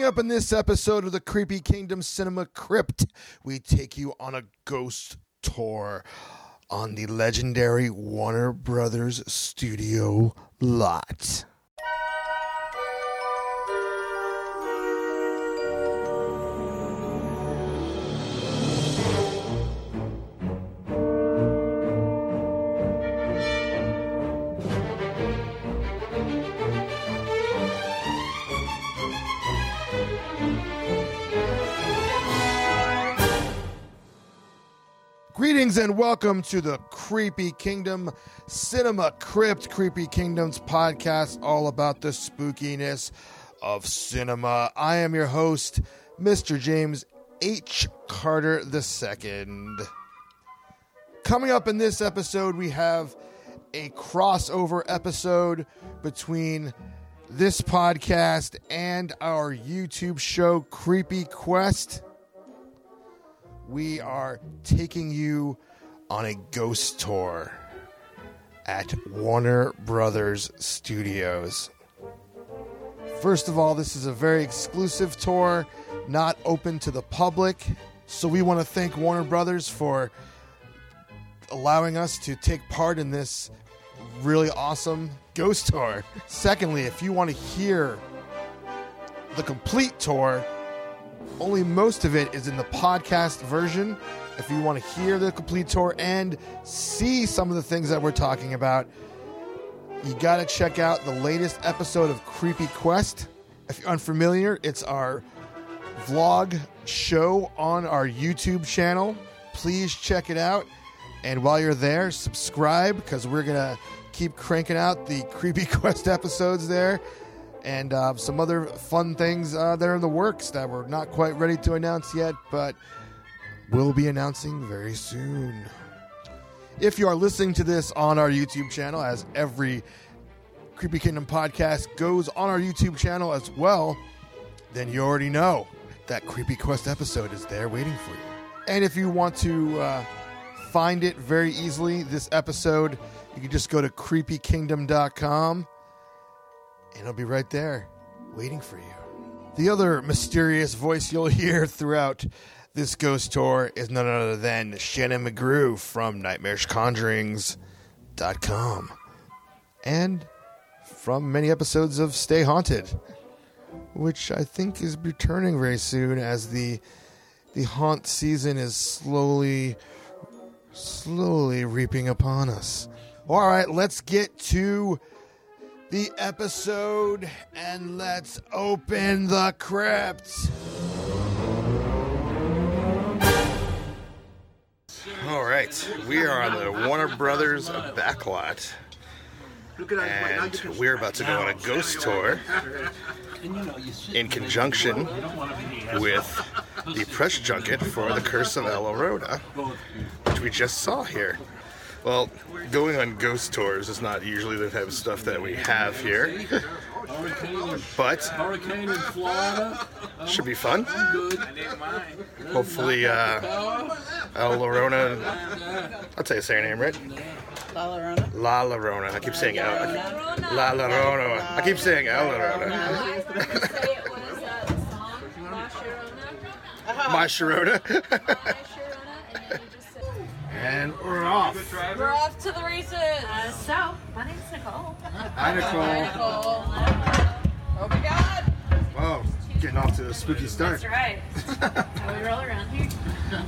Coming up in this episode of the Creepy Kingdom Cinema Crypt, we take you on a ghost tour on the legendary Warner Brothers studio lot. Greetings and welcome to the Creepy Kingdom Cinema Crypt Creepy Kingdoms podcast, all about the spookiness of cinema. I am your host, Mr. James H. Carter II. Coming up in this episode, we have a crossover episode between this podcast and our YouTube show, Creepy Quest we are taking you on a ghost tour at Warner Brothers Studios. First of all, this is a very exclusive tour, not open to the public. So we want to thank Warner Brothers for allowing us to take part in this really awesome ghost tour. Secondly, if you want to hear the complete tour, only most of it is in the podcast version. If you want to hear the complete tour and see some of the things that we're talking about, you got to check out the latest episode of Creepy Quest. If you're unfamiliar, it's our vlog show on our YouTube channel. Please check it out. And while you're there, subscribe because we're going to keep cranking out the Creepy Quest episodes there and uh, some other fun things uh, that are in the works that we're not quite ready to announce yet, but we'll be announcing very soon. If you are listening to this on our YouTube channel, as every Creepy Kingdom podcast goes on our YouTube channel as well, then you already know that Creepy Quest episode is there waiting for you. And if you want to uh, find it very easily, this episode, you can just go to creepykingdom.com and it'll be right there waiting for you. The other mysterious voice you'll hear throughout this ghost tour is none other than Shannon McGrew from NightmarishConjurings.com and from many episodes of Stay Haunted, which I think is returning very soon as the the haunt season is slowly slowly reaping upon us. All right, let's get to the episode and let's open the crypt. All right, we are on the Warner Brothers backlot, and we're about to go on a ghost tour in conjunction with the press junket for The Curse of El Llorona, which we just saw here. Well, going on ghost tours is not usually the type of stuff that we have here. But Hurricane in Florida. should be fun. Hopefully, uh, El Llorona. I'll tell you, say your name right. La Llorona. La Llorona. I keep saying El. La Llorona. I keep saying El Llorona. I was and we're off. We're off to the races. Uh, so, my name's Nicole. Hi, Nicole. Nicole. Oh my God. Whoa, getting off to a spooky start. That's right. How we roll around here. All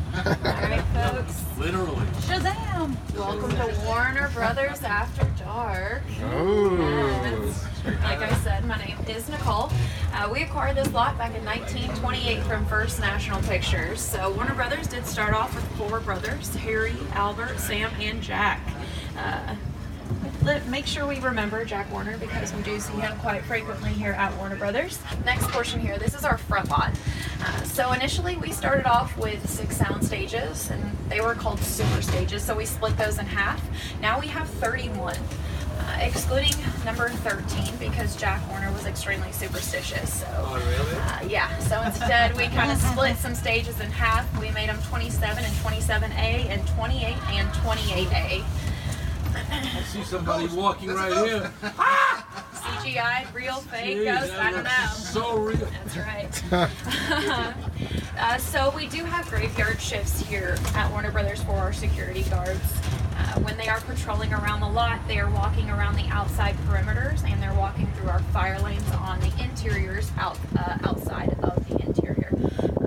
right, folks. Literally. Shazam! Welcome to Warner Brothers After Dark. Oh. Like I said, my name is Nicole. Uh, we acquired this lot back in 1928 from First National Pictures. So Warner Brothers did start off with four brothers: Harry, Albert, Sam, and Jack. Uh, let, make sure we remember Jack Warner because we do see him quite frequently here at Warner Brothers. Next portion here, this is our front lot. Uh, so initially we started off with six sound stages and they were called super stages, so we split those in half. Now we have 31. Uh, excluding number 13 because Jack Warner was extremely superstitious. So, Oh, really? uh, yeah, so instead we kind of split some stages in half. We made them 27 and 27A and 28 and 28A. I see somebody walking right here. CG CGI, real, fake, Jeez, ghost, I don't know. So real. That's right. uh, so we do have graveyard shifts here at Warner Brothers for our security guards. Uh, when they are patrolling around the lot, they are walking around the outside perimeters and they're walking through our fire lanes on the interiors out uh, outside of the interior.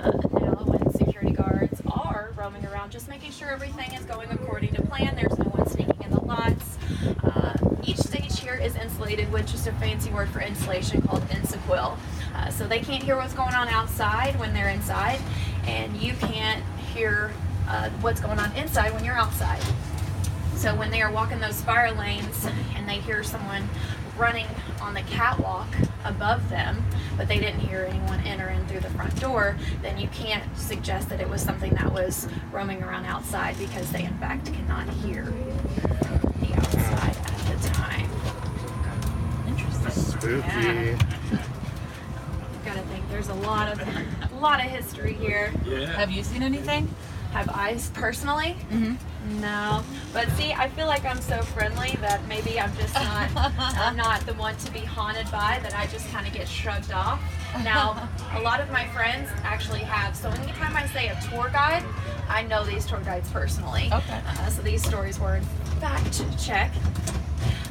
Uh, now, when security guards are roaming around, just making sure everything is going according to plan. There's no one sneaking in the lots. Uh, each stage here is insulated which is a fancy word for insulation called Insequil. Uh, so they can't hear what's going on outside when they're inside, and you can't hear uh, what's going on inside when you're outside. So when they are walking those fire lanes and they hear someone running on the catwalk above them, but they didn't hear anyone entering through the front door, then you can't suggest that it was something that was roaming around outside because they in fact cannot hear the outside at the time. Interesting. Spooky. Yeah. Gotta think there's a lot of a lot of history here. Yeah. Have you seen anything? Have I personally? Mm-hmm. No, but see, I feel like I'm so friendly that maybe I'm just not. I'm not the one to be haunted by. That I just kind of get shrugged off. Now, a lot of my friends actually have. So anytime I say a tour guide, I know these tour guides personally. Okay. Uh, so these stories were in fact checked.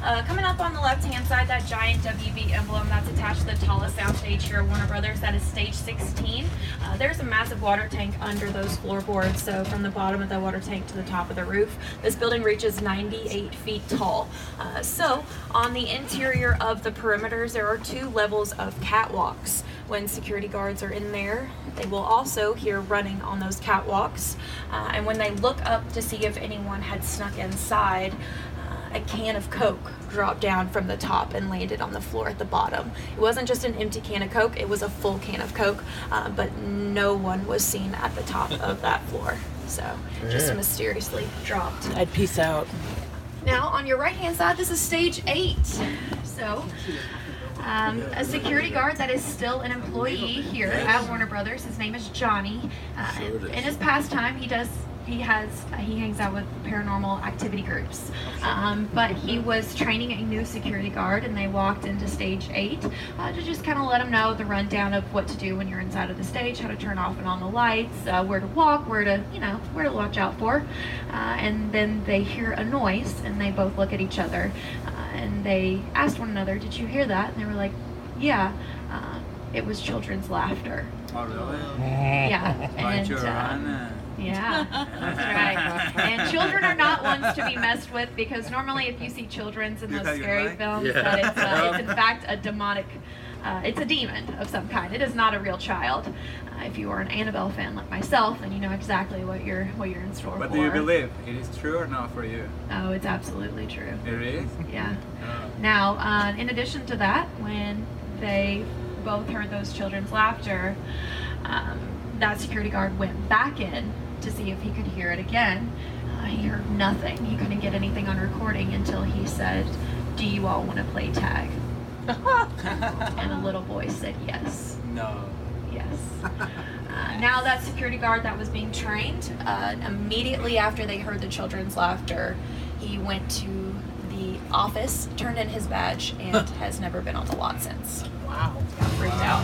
Uh, coming up on the left hand side, that giant WB emblem that's attached to the tallest soundstage here at Warner Brothers, that is stage 16. Uh, there's a massive water tank under those floorboards, so from the bottom of the water tank to the top of the roof. This building reaches 98 feet tall. Uh, so, on the interior of the perimeters, there are two levels of catwalks. When security guards are in there, they will also hear running on those catwalks. Uh, and when they look up to see if anyone had snuck inside, a can of Coke dropped down from the top and landed on the floor at the bottom. It wasn't just an empty can of Coke, it was a full can of Coke, uh, but no one was seen at the top of that floor. So just mysteriously dropped. I'd peace out. Now, on your right hand side, this is stage eight. So, um, a security guard that is still an employee here at Warner Brothers. His name is Johnny. Uh, Sure it is. in his pastime, he does. He has uh, he hangs out with paranormal activity groups, um, but he was training a new security guard, and they walked into stage eight uh, to just kind of let him know the rundown of what to do when you're inside of the stage, how to turn off and on the lights, uh, where to walk, where to you know where to watch out for, uh, and then they hear a noise, and they both look at each other, uh, and they asked one another, "Did you hear that?" And they were like, "Yeah." Uh, it was children's laughter. Oh, really? Yeah, and Bunch of run. yeah, that's right. And children are not ones to be messed with because normally, if you see children's in those scary liked? films, Yeah. that it's, uh, it's in fact a demonic. Uh, it's a demon of some kind. It is not a real child. Uh, if you are an Annabelle fan like myself, then you know exactly what you're what you're in store What for. But do you believe? It is true or not for you? Oh, it's absolutely true. It is? Yeah. Oh. Now, uh, in addition to that, when they both heard those children's laughter, um, that security guard went back in to see if he could hear it again. Uh, he heard nothing. He couldn't get anything on recording until he said, Do you all want to play tag? and a little boy said yes. No. Yes. Uh, now that security guard that was being trained, uh, immediately after they heard the children's laughter, he went to the office, turned in his badge, and has never been on the lot since. Wow. Got freaked out.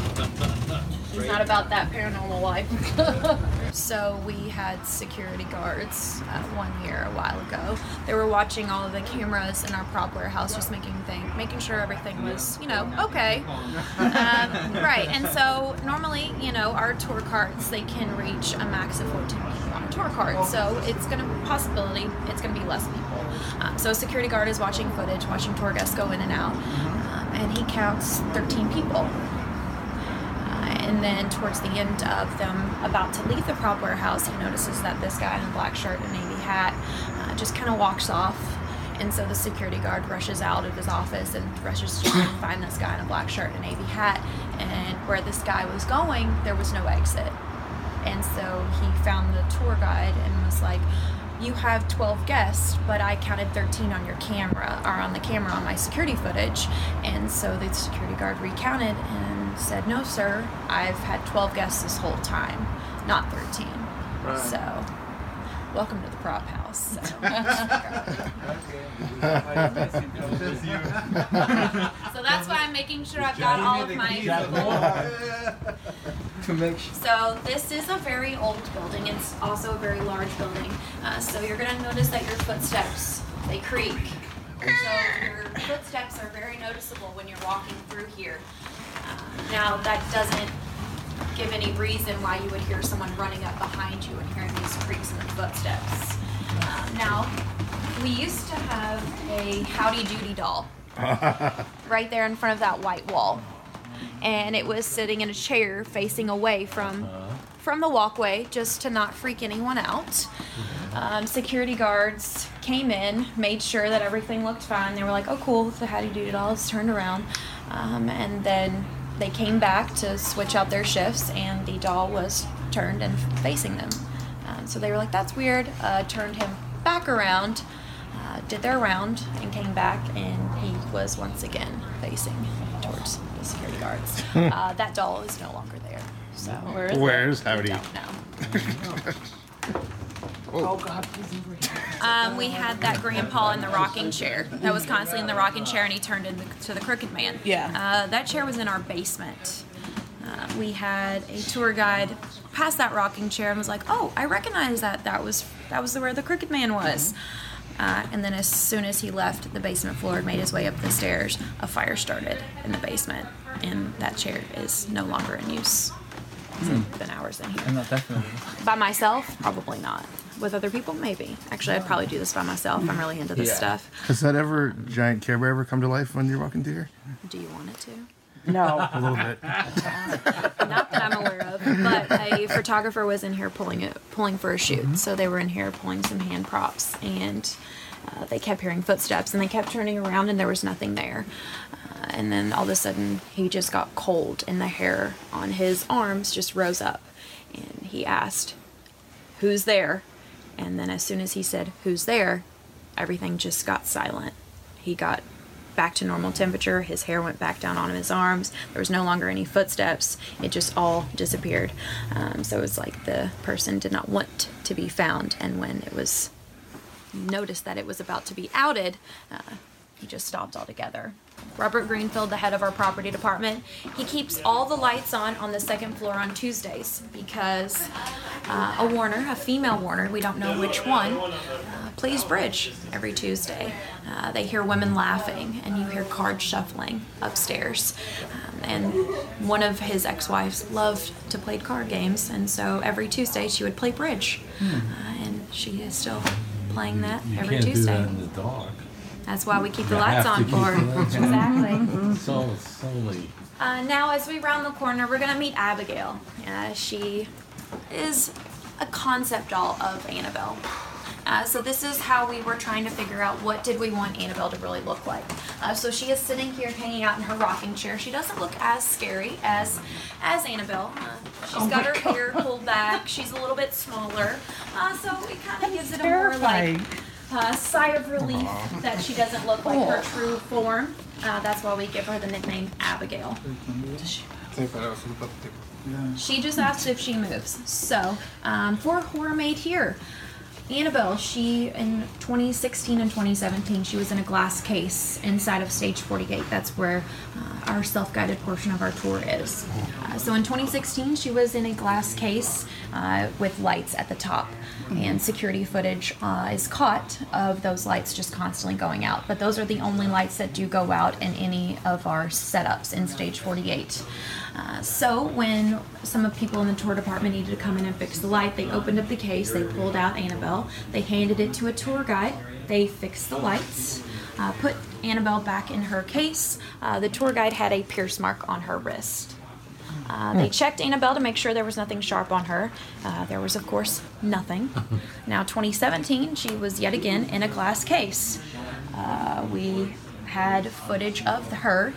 He's not about that paranormal life. So we had security guards uh, one year a while ago. They were watching all of the cameras in our prop warehouse, just making thing, making sure everything was, you know, okay. Um, right. And so normally, you know, our tour carts they can reach a max of 14 people on a tour cart. So it's going to possibility it's going to be less people. Um, so a security guard is watching footage, watching tour guests go in and out, um, and he counts 13 people. And then towards the end of them about to leave the prop warehouse, he notices that this guy in a black shirt and navy hat uh, just kind of walks off. And so the security guard rushes out of his office and rushes to find this guy in a black shirt and navy hat. And where this guy was going, there was no exit. And so he found the tour guide and was like, You have 12 guests, but I counted 13 on your camera, or on the camera on my security footage. And so the security guard recounted and said, No, sir, I've had 12 guests this whole time, not 13. Right. So, welcome to the prop house. So, so that's why I'm making sure I've got all of my. to make sure. So this is a very old building. It's also a very large building. Uh, so you're gonna notice that your footsteps they creak. So your footsteps are very noticeable when you're walking through here. Now that doesn't give any reason why you would hear someone running up behind you and hearing these creaks in the footsteps. Uh, now we used to have a Howdy Doody doll right there in front of that white wall and it was sitting in a chair facing away from from the walkway just to not freak anyone out. Um, security guards came in, made sure that everything looked fine. They were like, "Oh, cool, the Howdy Doody doll is turned around," um, and then they came back to switch out their shifts, and the doll was turned and facing them. Um, so they were like, "That's weird." Uh, turned him back around, uh, did their round, and came back, and he was once again facing towards the security guards. uh, that doll is no longer there. So where is Where's it? I Howdy? don't know. Oh God, he's over. Um, we had that grandpa in the rocking chair that was constantly in the rocking chair, and he turned into the crooked man. Yeah. Uh, that chair was in our basement. Uh, we had a tour guide pass that rocking chair and was like, "Oh, I recognize that. That was that was where the crooked man was." Uh, and then as soon as he left the basement floor and made his way up the stairs, a fire started in the basement, and that chair is no longer in use. It's been hours in here. No, definitely. By myself, probably not. With other people, maybe. Actually, I'd probably do this by myself. I'm really into this Yeah. stuff. Has that ever giant Care Bear ever come to life when you're walking through here? Do you want it to? No. A little bit. Not that I'm aware of, but a photographer was in here pulling it, pulling for a shoot. So they were in here pulling some hand props, and uh, they kept hearing footsteps, and they kept turning around, and there was nothing there. Uh, and then all of a sudden, he just got cold, and the hair on his arms just rose up, and he asked, "Who's there?" And then as soon as he said, "Who's there?" everything just got silent. He got back to normal temperature. His hair went back down on his arms. There was no longer any footsteps. It just all disappeared. Um, so it was like the person did not want to be found. And when it was noticed that it was about to be outed, uh, he just stopped altogether. Robert Greenfield, the head of our property department, he keeps all the lights on on the second floor on Tuesdays because uh, a Warner, a female Warner, we don't know which one, uh, plays bridge every Tuesday. Uh, they hear women laughing and you hear cards shuffling upstairs. Um, and one of his ex-wives loved to play card games, and so every Tuesday she would play bridge, uh, and she is still playing that You every can't do Tuesday. That in the dark. That's why we keep the You lights have on to for. keep the lights on. exactly. So so late. Uh, now, as we round the corner, we're gonna meet Abigail. Uh, she is a concept doll of Annabelle. Uh, so this is how we were trying to figure out what did we want Annabelle to really look like. Uh, so she is sitting here, hanging out in her rocking chair. She doesn't look as scary as as Annabelle. Uh, she's got her hair pulled back. She's a little bit smaller. Uh, so it kind of gives it a more like Terrifying. Uh, sigh of relief that she doesn't look like her true form. Uh, that's why we give her the nickname Abigail. She just asked if she moves. So, um, for Horror Made Here, Annabelle, she in 2016 and 2017, she was in a glass case inside of Stage 48. That's where uh, our self guided portion of our tour is. Uh, so, in 2016, she was in a glass case uh, with lights at the top. And security footage uh, is caught of those lights just constantly going out. But those are the only lights that do go out in any of our setups in Stage 48. Uh, so when some of people in the tour department needed to come in and fix the light, they opened up the case, they pulled out Annabelle, they handed it to a tour guide, they fixed the lights, uh, put Annabelle back in her case. Uh, the tour guide had a pierce mark on her wrist. Uh, they checked Annabelle to make sure there was nothing sharp on her. Uh, there was, of course, nothing. now, 2017, she was yet again in a glass case. Uh, we had footage of her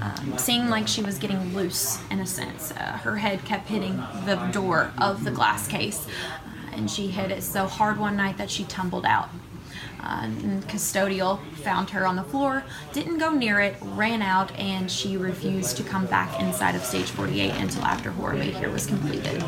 um, seeing like she was getting loose in a sense. Uh, her head kept hitting the door of the glass case, uh, and she hit it so hard one night that she tumbled out. Uh, custodial found her on the floor, didn't go near it, ran out, and she refused to come back inside of stage 48 until after Horror Made Here was completed.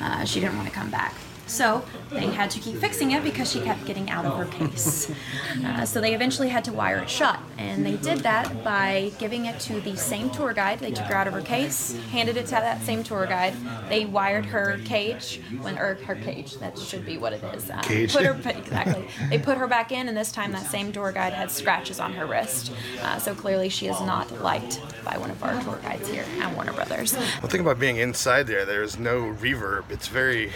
Uh, she didn't want to come back. So they had to keep fixing it because she kept getting out of her case. Uh, so they eventually had to wire it shut. And they did that by giving it to the same tour guide. They took her out of her case, handed it to that same tour guide. They wired her cage, when, or her cage, that should be what it is. Uh, Cage. Put her, exactly. They put her back in, and this time that same tour guide had scratches on her wrist. Uh, so clearly she is not liked by one of our tour guides here at Warner Brothers. Well, think about being inside there. There's no reverb. It's very,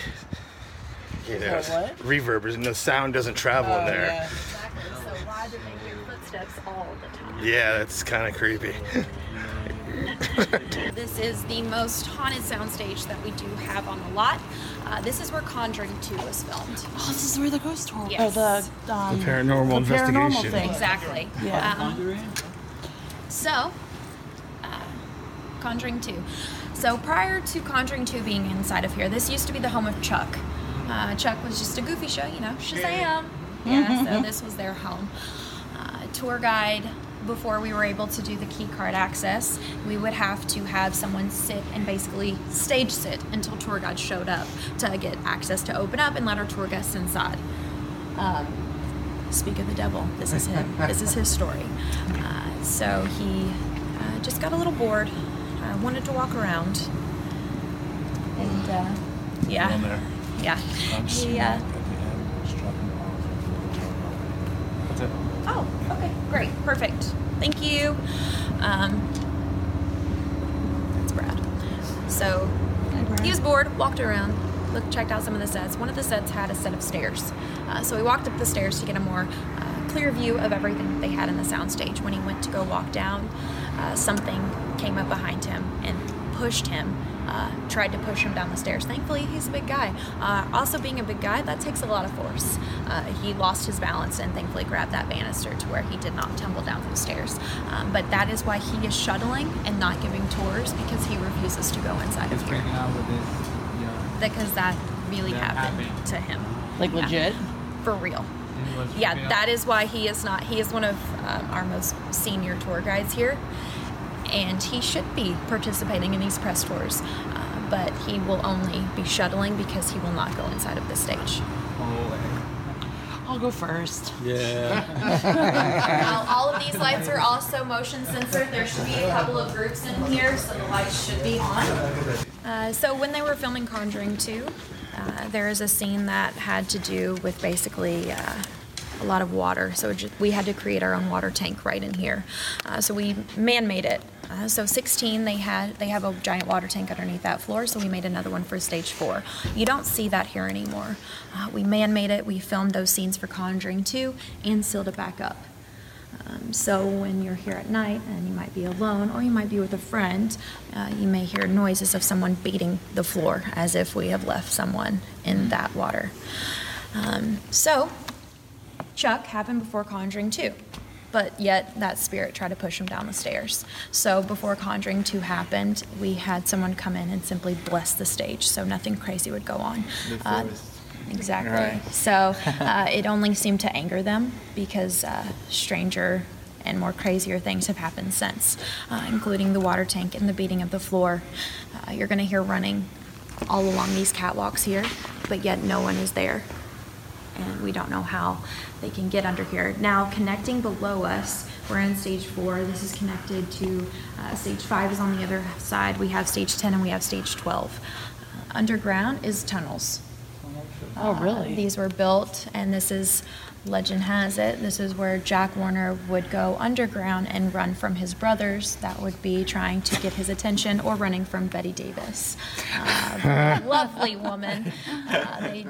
you know, Oh, what? reverb. There's no sound doesn't travel in there. yeah. Exactly. So why did they hear footsteps all the time? Yeah, that's kind of creepy. This is the most haunted soundstage that we do have on the lot. Uh, this is where Conjuring 2 was filmed. Oh, this is where the ghost tour. Yes. Or the, um, Paranormal the paranormal investigation. thing. Exactly. Yeah. Um, so, uh, Conjuring 2. So, prior to Conjuring 2 being inside of here, this used to be the home of Chuck. Uh, Chuck was just a goofy show, you know, Shazam. Yeah, so this was their home. Uh, tour guide, before we were able to do the key card access, we would have to have someone sit and basically stage sit until tour guide showed up to get access to open up and let our tour guests inside. Um, speak of the devil, this is him. this is his story. Uh, so he uh, just got a little bored, uh, wanted to walk around, and uh, yeah, yeah. He, uh, That's it. Oh, okay, great, perfect. Thank you. Um, that's Brad. So he was bored, walked around, looked, checked out some of the sets. One of the sets had a set of stairs, uh, so he walked up the stairs to get a more uh, clear view of everything that they had in the soundstage. When he went to go walk down, uh, something came up behind him and pushed him. Uh, tried to push him down the stairs. Thankfully, he's a big guy. Uh, also, being a big guy, that takes a lot of force. Uh, he lost his balance and thankfully grabbed that banister to where he did not tumble down the stairs. Um, but that is why he is shuttling and not giving tours because he refuses to go inside He's of here. out with this. Yeah. Because that really That happened happened. to him. Like Yeah. legit? For real. Yeah, freaking that out. is why he is not. He is one of um, our most senior tour guides here, and he should be participating in these press tours. Uh, but he will only be shuttling because he will not go inside of the stage. Oh, I'll go first. Now, all of these lights are also motion censored. There should be a couple of groups in here, so the lights should be on. Uh, so when they were filming Conjuring 2, uh, there is a scene that had to do with basically uh, a lot of water. So it ju- we had to create our own water tank right in here. Uh, so we man-made it. Uh, so 16, they had they have a giant water tank underneath that floor. So we made another one for stage four. You don't see that here anymore. Uh, we man-made it. We filmed those scenes for Conjuring 2 and sealed it back up. Um, so when you're here at night and you might be alone or you might be with a friend, uh, you may hear noises of someone beating the floor as if we have left someone in that water. Um, so Chuck happened before Conjuring 2, but yet that spirit tried to push him down the stairs. So before Conjuring 2 happened, we had someone come in and simply bless the stage so nothing crazy would go on. Uh, Exactly. Right. So uh, it only seemed to anger them because uh, stranger and more crazier things have happened since, uh, including the water tank and the beating of the floor. Uh, you're going to hear running all along these catwalks here, but yet no one is there. And we don't know how they can get under here. Now, connecting below us, we're in stage four. This is connected to uh, stage five, is on the other side. We have stage 10 and we have stage 12. Uh, underground is tunnels. Oh, Uh, really? These were built, and this is, legend has it, this is where Jack Warner would go underground and run from his brothers that would be trying to get his attention or running from Bette Davis. Uh, lovely woman. Uh, they,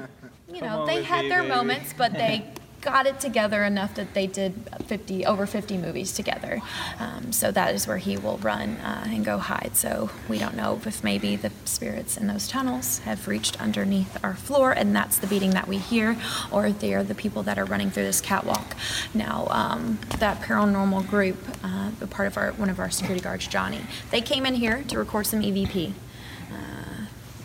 you know, they had me, their baby. moments, but they got it together enough that they did 50 over 50 movies together. Um, so that is where he will run uh, and go hide. So we don't know if maybe the spirits in those tunnels have reached underneath our floor, and that's the beating that we hear, or if they are the people that are running through this catwalk. Now, um, that paranormal group, uh, the part of our one of our security guards, Johnny, they came in here to record some EVP.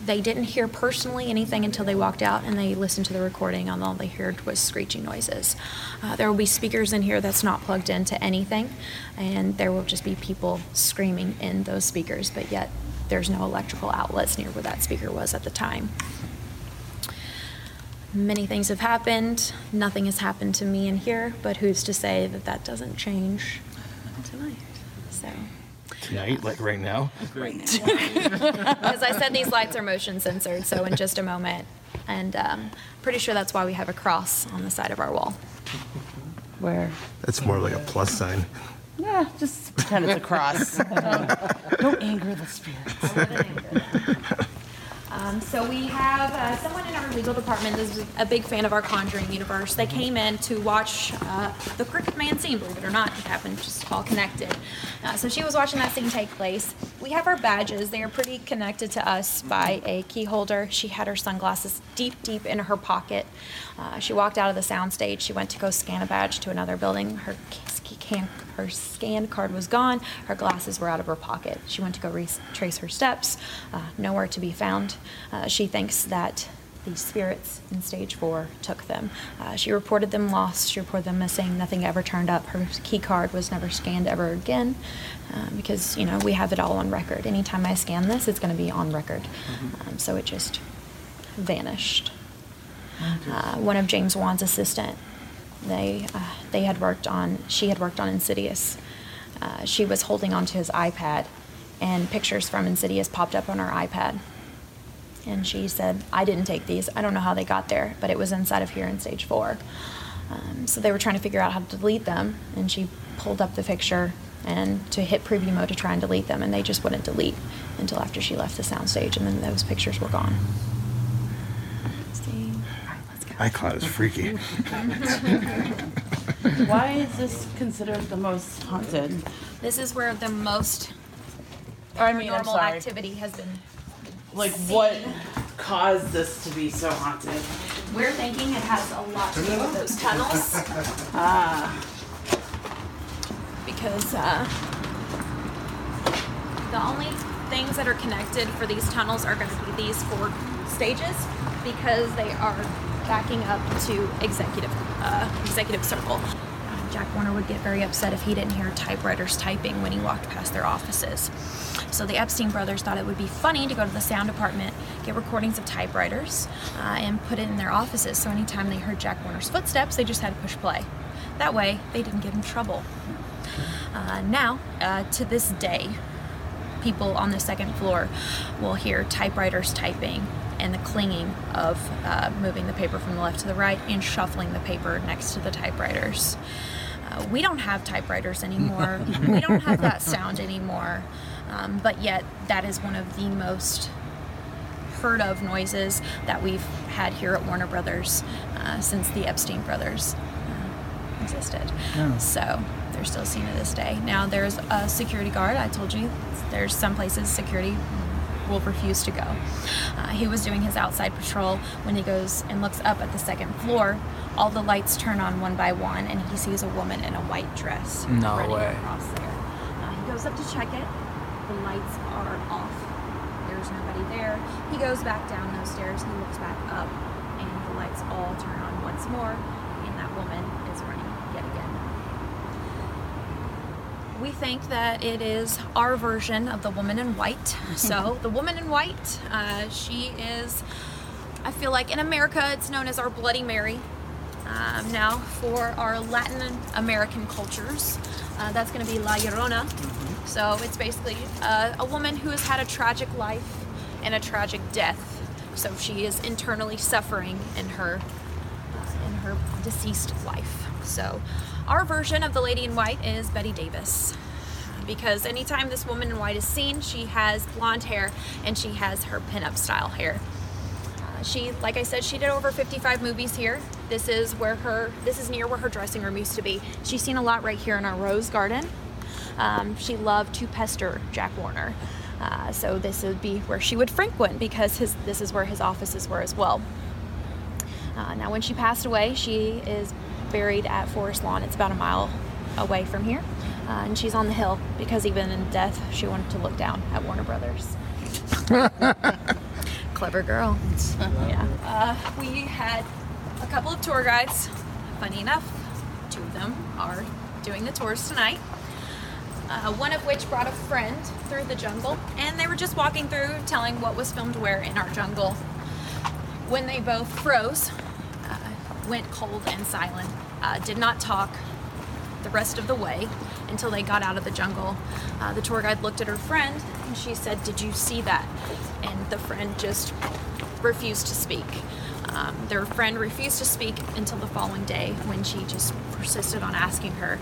They didn't hear personally anything until they walked out and they listened to the recording, and all they heard was screeching noises. Uh, there will be speakers in here that's not plugged into anything, and there will just be people screaming in those speakers, but yet there's no electrical outlets near where that speaker was at the time. many things have happened. Nothing has happened to me in here, but who's to say that that doesn't change tonight? So, Tonight, like right now. because I said these lights are motion censored, so in just a moment, and um, pretty sure that's why we have a cross on the side of our wall. Where? That's more like a plus sign. Yeah, just pretend it's a cross. Don't anger the spirits. Um, so we have uh, someone in our legal department is a big fan of our Conjuring universe. They came in to watch uh, the Crooked Man scene. Believe it or not, it happened just all connected. Uh, so she was watching that scene take place. We have our badges. They are pretty connected to us by a key holder. She had her sunglasses deep, deep in her pocket. Uh, she walked out of the soundstage. She went to go scan a badge to another building. Her key can, her scan card was gone. Her glasses were out of her pocket. She went to go retrace her steps. Uh, nowhere to be found. Uh, she thinks that the spirits in stage four took them. Uh, she reported them lost. She reported them missing. Nothing ever turned up. Her key card was never scanned ever again uh, because, you know, we have it all on record. Anytime I scan this, it's going to be on record. Um, so it just vanished. Uh, one of James Wan's assistant they uh, they had worked on she had worked on Insidious. Uh, she was holding onto his iPad, and pictures from Insidious popped up on her iPad. And she said, "I didn't take these. I don't know how they got there, but it was inside of here in stage four. Um, so they were trying to figure out how to delete them, and she pulled up the picture and to hit preview mode to try and delete them, and they just wouldn't delete until after she left the soundstage, and then those pictures were gone. See? All right, let's go. iCloud is freaky. Why is this considered the most haunted? This is where the most Or, I mean, I'm normal sorry. activity has been. Like, what caused this to be so haunted? We're thinking it has a lot to do with those tunnels Ah, because uh, the only things that are connected for these tunnels are going to be these four stages because they are backing up to executive uh, executive circle. Jack Warner would get very upset if he didn't hear typewriters typing when he walked past their offices. So the Epstein brothers thought it would be funny to go to the sound department, get recordings of typewriters, uh, and put it in their offices. So anytime they heard Jack Warner's footsteps, they just had to push play. That way, they didn't get in trouble. Uh, now, uh, to this day, people on the second floor will hear typewriters typing and the clinging of uh, moving the paper from the left to the right and shuffling the paper next to the typewriters. Uh, we don't have typewriters anymore. we don't have that sound anymore. Um, but yet, that is one of the most heard of noises that we've had here at Warner Brothers uh, since the Epstein brothers uh, existed. So they're still seen to this day. Now there's a security guard. I told you there's some places security will refuse to go. Uh, he was doing his outside patrol when he goes and looks up at the second floor. All the lights turn on one by one, and he sees a woman in a white dress No running way. across there. Uh, he goes up to check it. The lights are off. There's nobody there. He goes back down those stairs. He looks back up, and the lights all turn on once more, and that woman is running yet again. We think that it is our version of the woman in white. So, the woman in white, uh, she is, I feel like in America, it's known as our Bloody Mary. Um, now, for our Latin American cultures, uh, that's going to be La Llorona. So it's basically uh, a woman who has had a tragic life and a tragic death. So she is internally suffering in her uh, in her deceased life. So our version of the Lady in White is Bette Davis. Because anytime this woman in white is seen, she has blonde hair and she has her pinup style hair. Uh, she, like I said, she did over 55 movies here. This is where her, this is near where her dressing room used to be. She's seen a lot right here in our rose garden. Um, she loved to pester Jack Warner. Uh, so this would be where she would frequent because his, this is where his offices were as well. Uh, now, when she passed away, she is buried at Forest Lawn. It's about a mile away from here. Uh, and she's on the hill because even in death, she wanted to look down at Warner Brothers. Clever girl. yeah. Uh, we had a couple of tour guides. Funny enough, two of them are doing the tours tonight. Uh, one of which brought a friend through the jungle, and they were just walking through telling what was filmed where in our jungle. When they both froze went cold and silent, uh, did not talk the rest of the way until they got out of the jungle. Uh, the tour guide looked at her friend and she said, Did you see that? And the friend just refused to speak. Um, their friend refused to speak until the following day when she just persisted on asking her.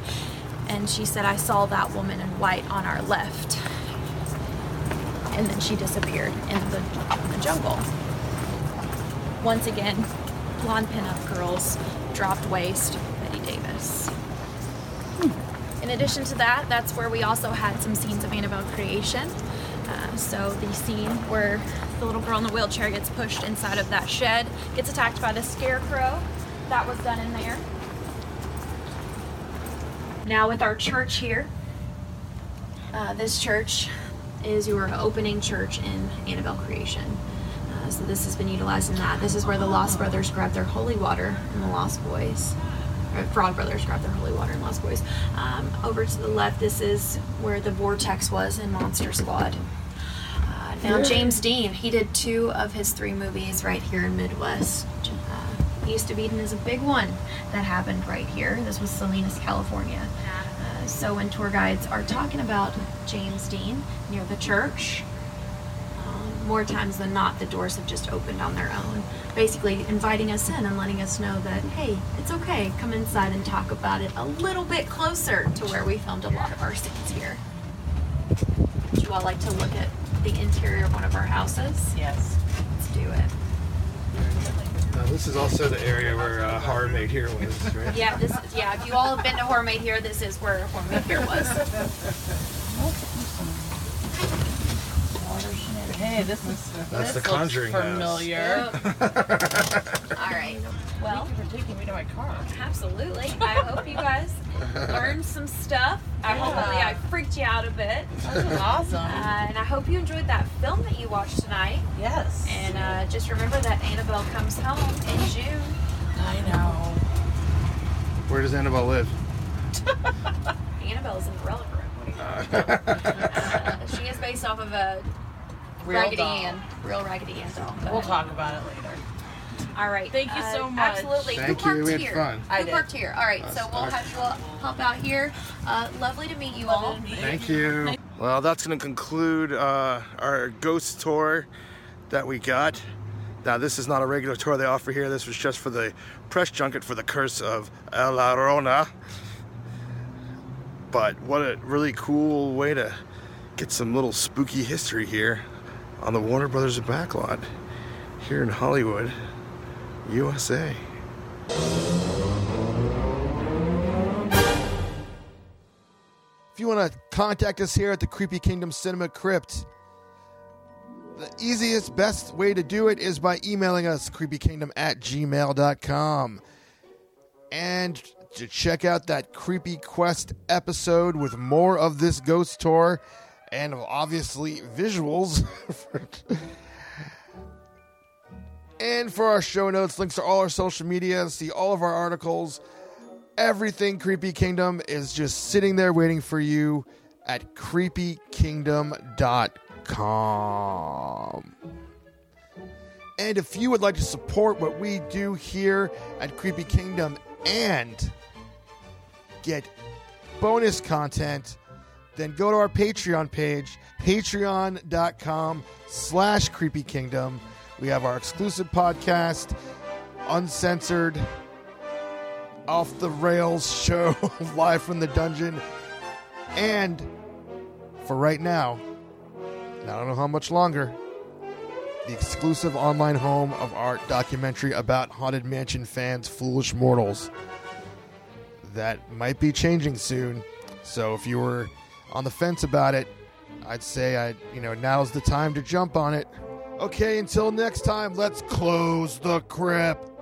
And she said, I saw that woman in white on our left. And then she disappeared in the, in the jungle. Once again, blonde pinup girls, dropped waist, Bette Davis. In addition to that, that's where we also had some scenes of Annabelle creation. Uh, so the scene where the little girl in the wheelchair gets pushed inside of that shed, gets attacked by the scarecrow, that was done in there. Now with our church here, uh, this church is your opening church in Annabelle creation. So this has been utilized in that. This is where the Lost Brothers grab their holy water and the Lost Boys or Frog Brothers grab their holy water and Lost Boys. Um, over to the left, this is where the vortex was in Monster Squad. Uh, now, James Dean, he did two of his three movies right here in Midwest. Uh, East of Eden is a big one that happened right here. This was Salinas, California. Uh, so when tour guides are talking about James Dean near the church, more times than not, the doors have just opened on their own, basically inviting us in and letting us know that, hey, it's okay, come inside and talk about it a little bit closer to where we filmed a lot of our scenes here. Would you all like to look at the interior of one of our houses? Yes. Let's do it. Uh, this is also the area where uh, Horror Made Here was, right? Yeah, this is, yeah, if you all have been to Horror Made Here, this is where Horror Made Here was. Hey, this is That's this the Conjuring looks house. familiar. All right. Well, Thank you for taking me to my car. absolutely. I hope you guys learned some stuff. I hopefully I freaked you out a bit. This is awesome. Uh, and I hope you enjoyed that film that you watched tonight. yes. And uh, just remember that Annabelle comes home in June. I know. Where does Annabelle live? Annabelle's in the Relic Room. What are you uh, she is based off of a Real Raggedy doll. Ann, real Raggedy Ann doll. Go We'll ahead. talk about it later. All right. Thank you uh, so much. Absolutely. Thank Who you. parked We had here? fun. I Who did. parked here? All right. Us. So we'll Us. have you all help out here. Uh, lovely to meet you all. Thank you. Well, that's going to conclude uh, our ghost tour that we got. Now, this is not a regular tour they offer here. This was just for the press junket for the Curse of El Llorona. But what a really cool way to get some little spooky history here on the Warner Brothers backlot here in Hollywood, USA. If you want to contact us here at the Creepy Kingdom Cinema Crypt, the easiest, best way to do it is by emailing us, creepykingdom at gmail.com. And to check out that Creepy Quest episode with more of this ghost tour and obviously visuals. and for our show notes, links to all our social media, see all of our articles. Everything Creepy Kingdom is just sitting there waiting for you at creepykingdom.com. And if you would like to support what we do here at Creepy Kingdom and get bonus content, then go to our Patreon page, patreon.com slash creepy kingdom. We have our exclusive podcast, uncensored, off the rails show live from the dungeon. And for right now, and I don't know how much longer, the exclusive online home of our documentary about Haunted Mansion fans, Foolish Mortals. That might be changing soon. So if you were on the fence about it, I'd say I, you know, now's the time to jump on it. Okay, until next time, let's close the crypt.